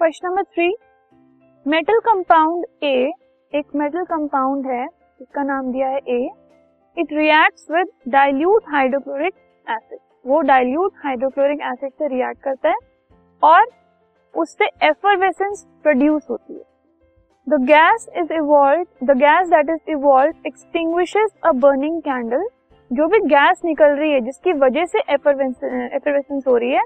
Question number three metal compound A एक metal compound है, इसका नाम दिया है A it reacts with dilute hydrochloric acid वो डाइल्यूट हाइड्रोक्लोरिक एसिड से रिएक्ट करता है और उससे एफरवेसेंस प्रोड्यूस होती है। The gas is evolve the gas that is evolve extinguishes a burning candle जो भी गैस निकल रही है, जिसकी वजह से एफरवेसेंस हो रही है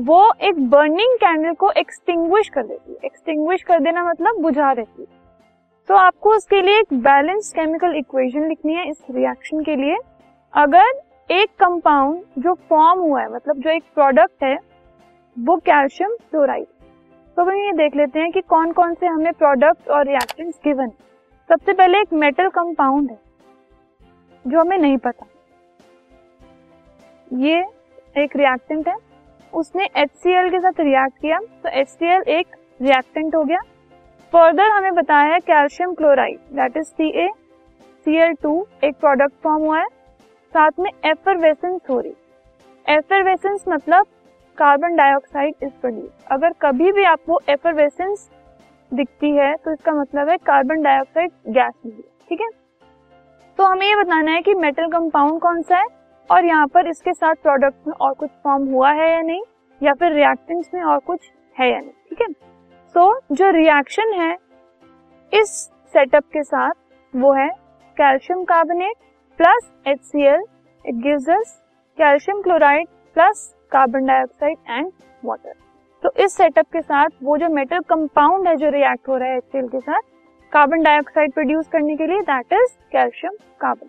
वो एक बर्निंग कैंडल को एक्सटिंग्विश कर देती है। एक्सटिंग्विश कर देना मतलब बुझा देती है। तो आपको उसके लिए एक बैलेंस केमिकल इक्वेशन लिखनी है इस रिएक्शन के लिए। अगर एक कंपाउंड जो फॉर्म हुआ है मतलब जो एक प्रोडक्ट है, वो कैल्शियम क्लोराइड तो हम ये देख लेते हैं कि कौन कौन से हमें प्रोडक्ट और रिएक्टेंट्स गिवन सबसे पहले एक मेटल कंपाउंड है, जो हमें नहीं पता। ये एक रिएक्टेंट है। उसने एच के साथ रिएक्ट किया तो एच एक रिएक्टेंट हो गया। फर्दर हमें बताया है calcium chloride that is C A C L two एक प्रोडक्ट फॉर्म हुआ है। साथ में एफरवेसेंस हो रही। एफरवेसेंस मतलब कार्बन डाइऑक्साइड इज़ प्रोड्यूस अगर कभी भी आपको एफरवेसेंस दिखती है तो इसका मतलब है कार्बन डाइऑक्साइड गैस ठीक है? तो हमें ये बताना है कि मेटल कंपाउंड कौन सा है? और यहाँ पर इसके साथ प्रोडक्ट में और कुछ फॉर्म हुआ है या नहीं? या फिर रिएक्टेंट्स में और कुछ है या नहीं? ठीक है? सो जो रिएक्शन है इस सेटअप के साथ वो है calcium carbonate plus H C L it gives us calcium chloride plus carbon dioxide and water तो इस सेटअप के साथ वो जो मेटल कंपाउंड है जो रिएक्ट हो रहा है एच सी एल के साथ कार्बन डाइऑक्साइड प्रोड्यूस करने के लिए that is calcium carbon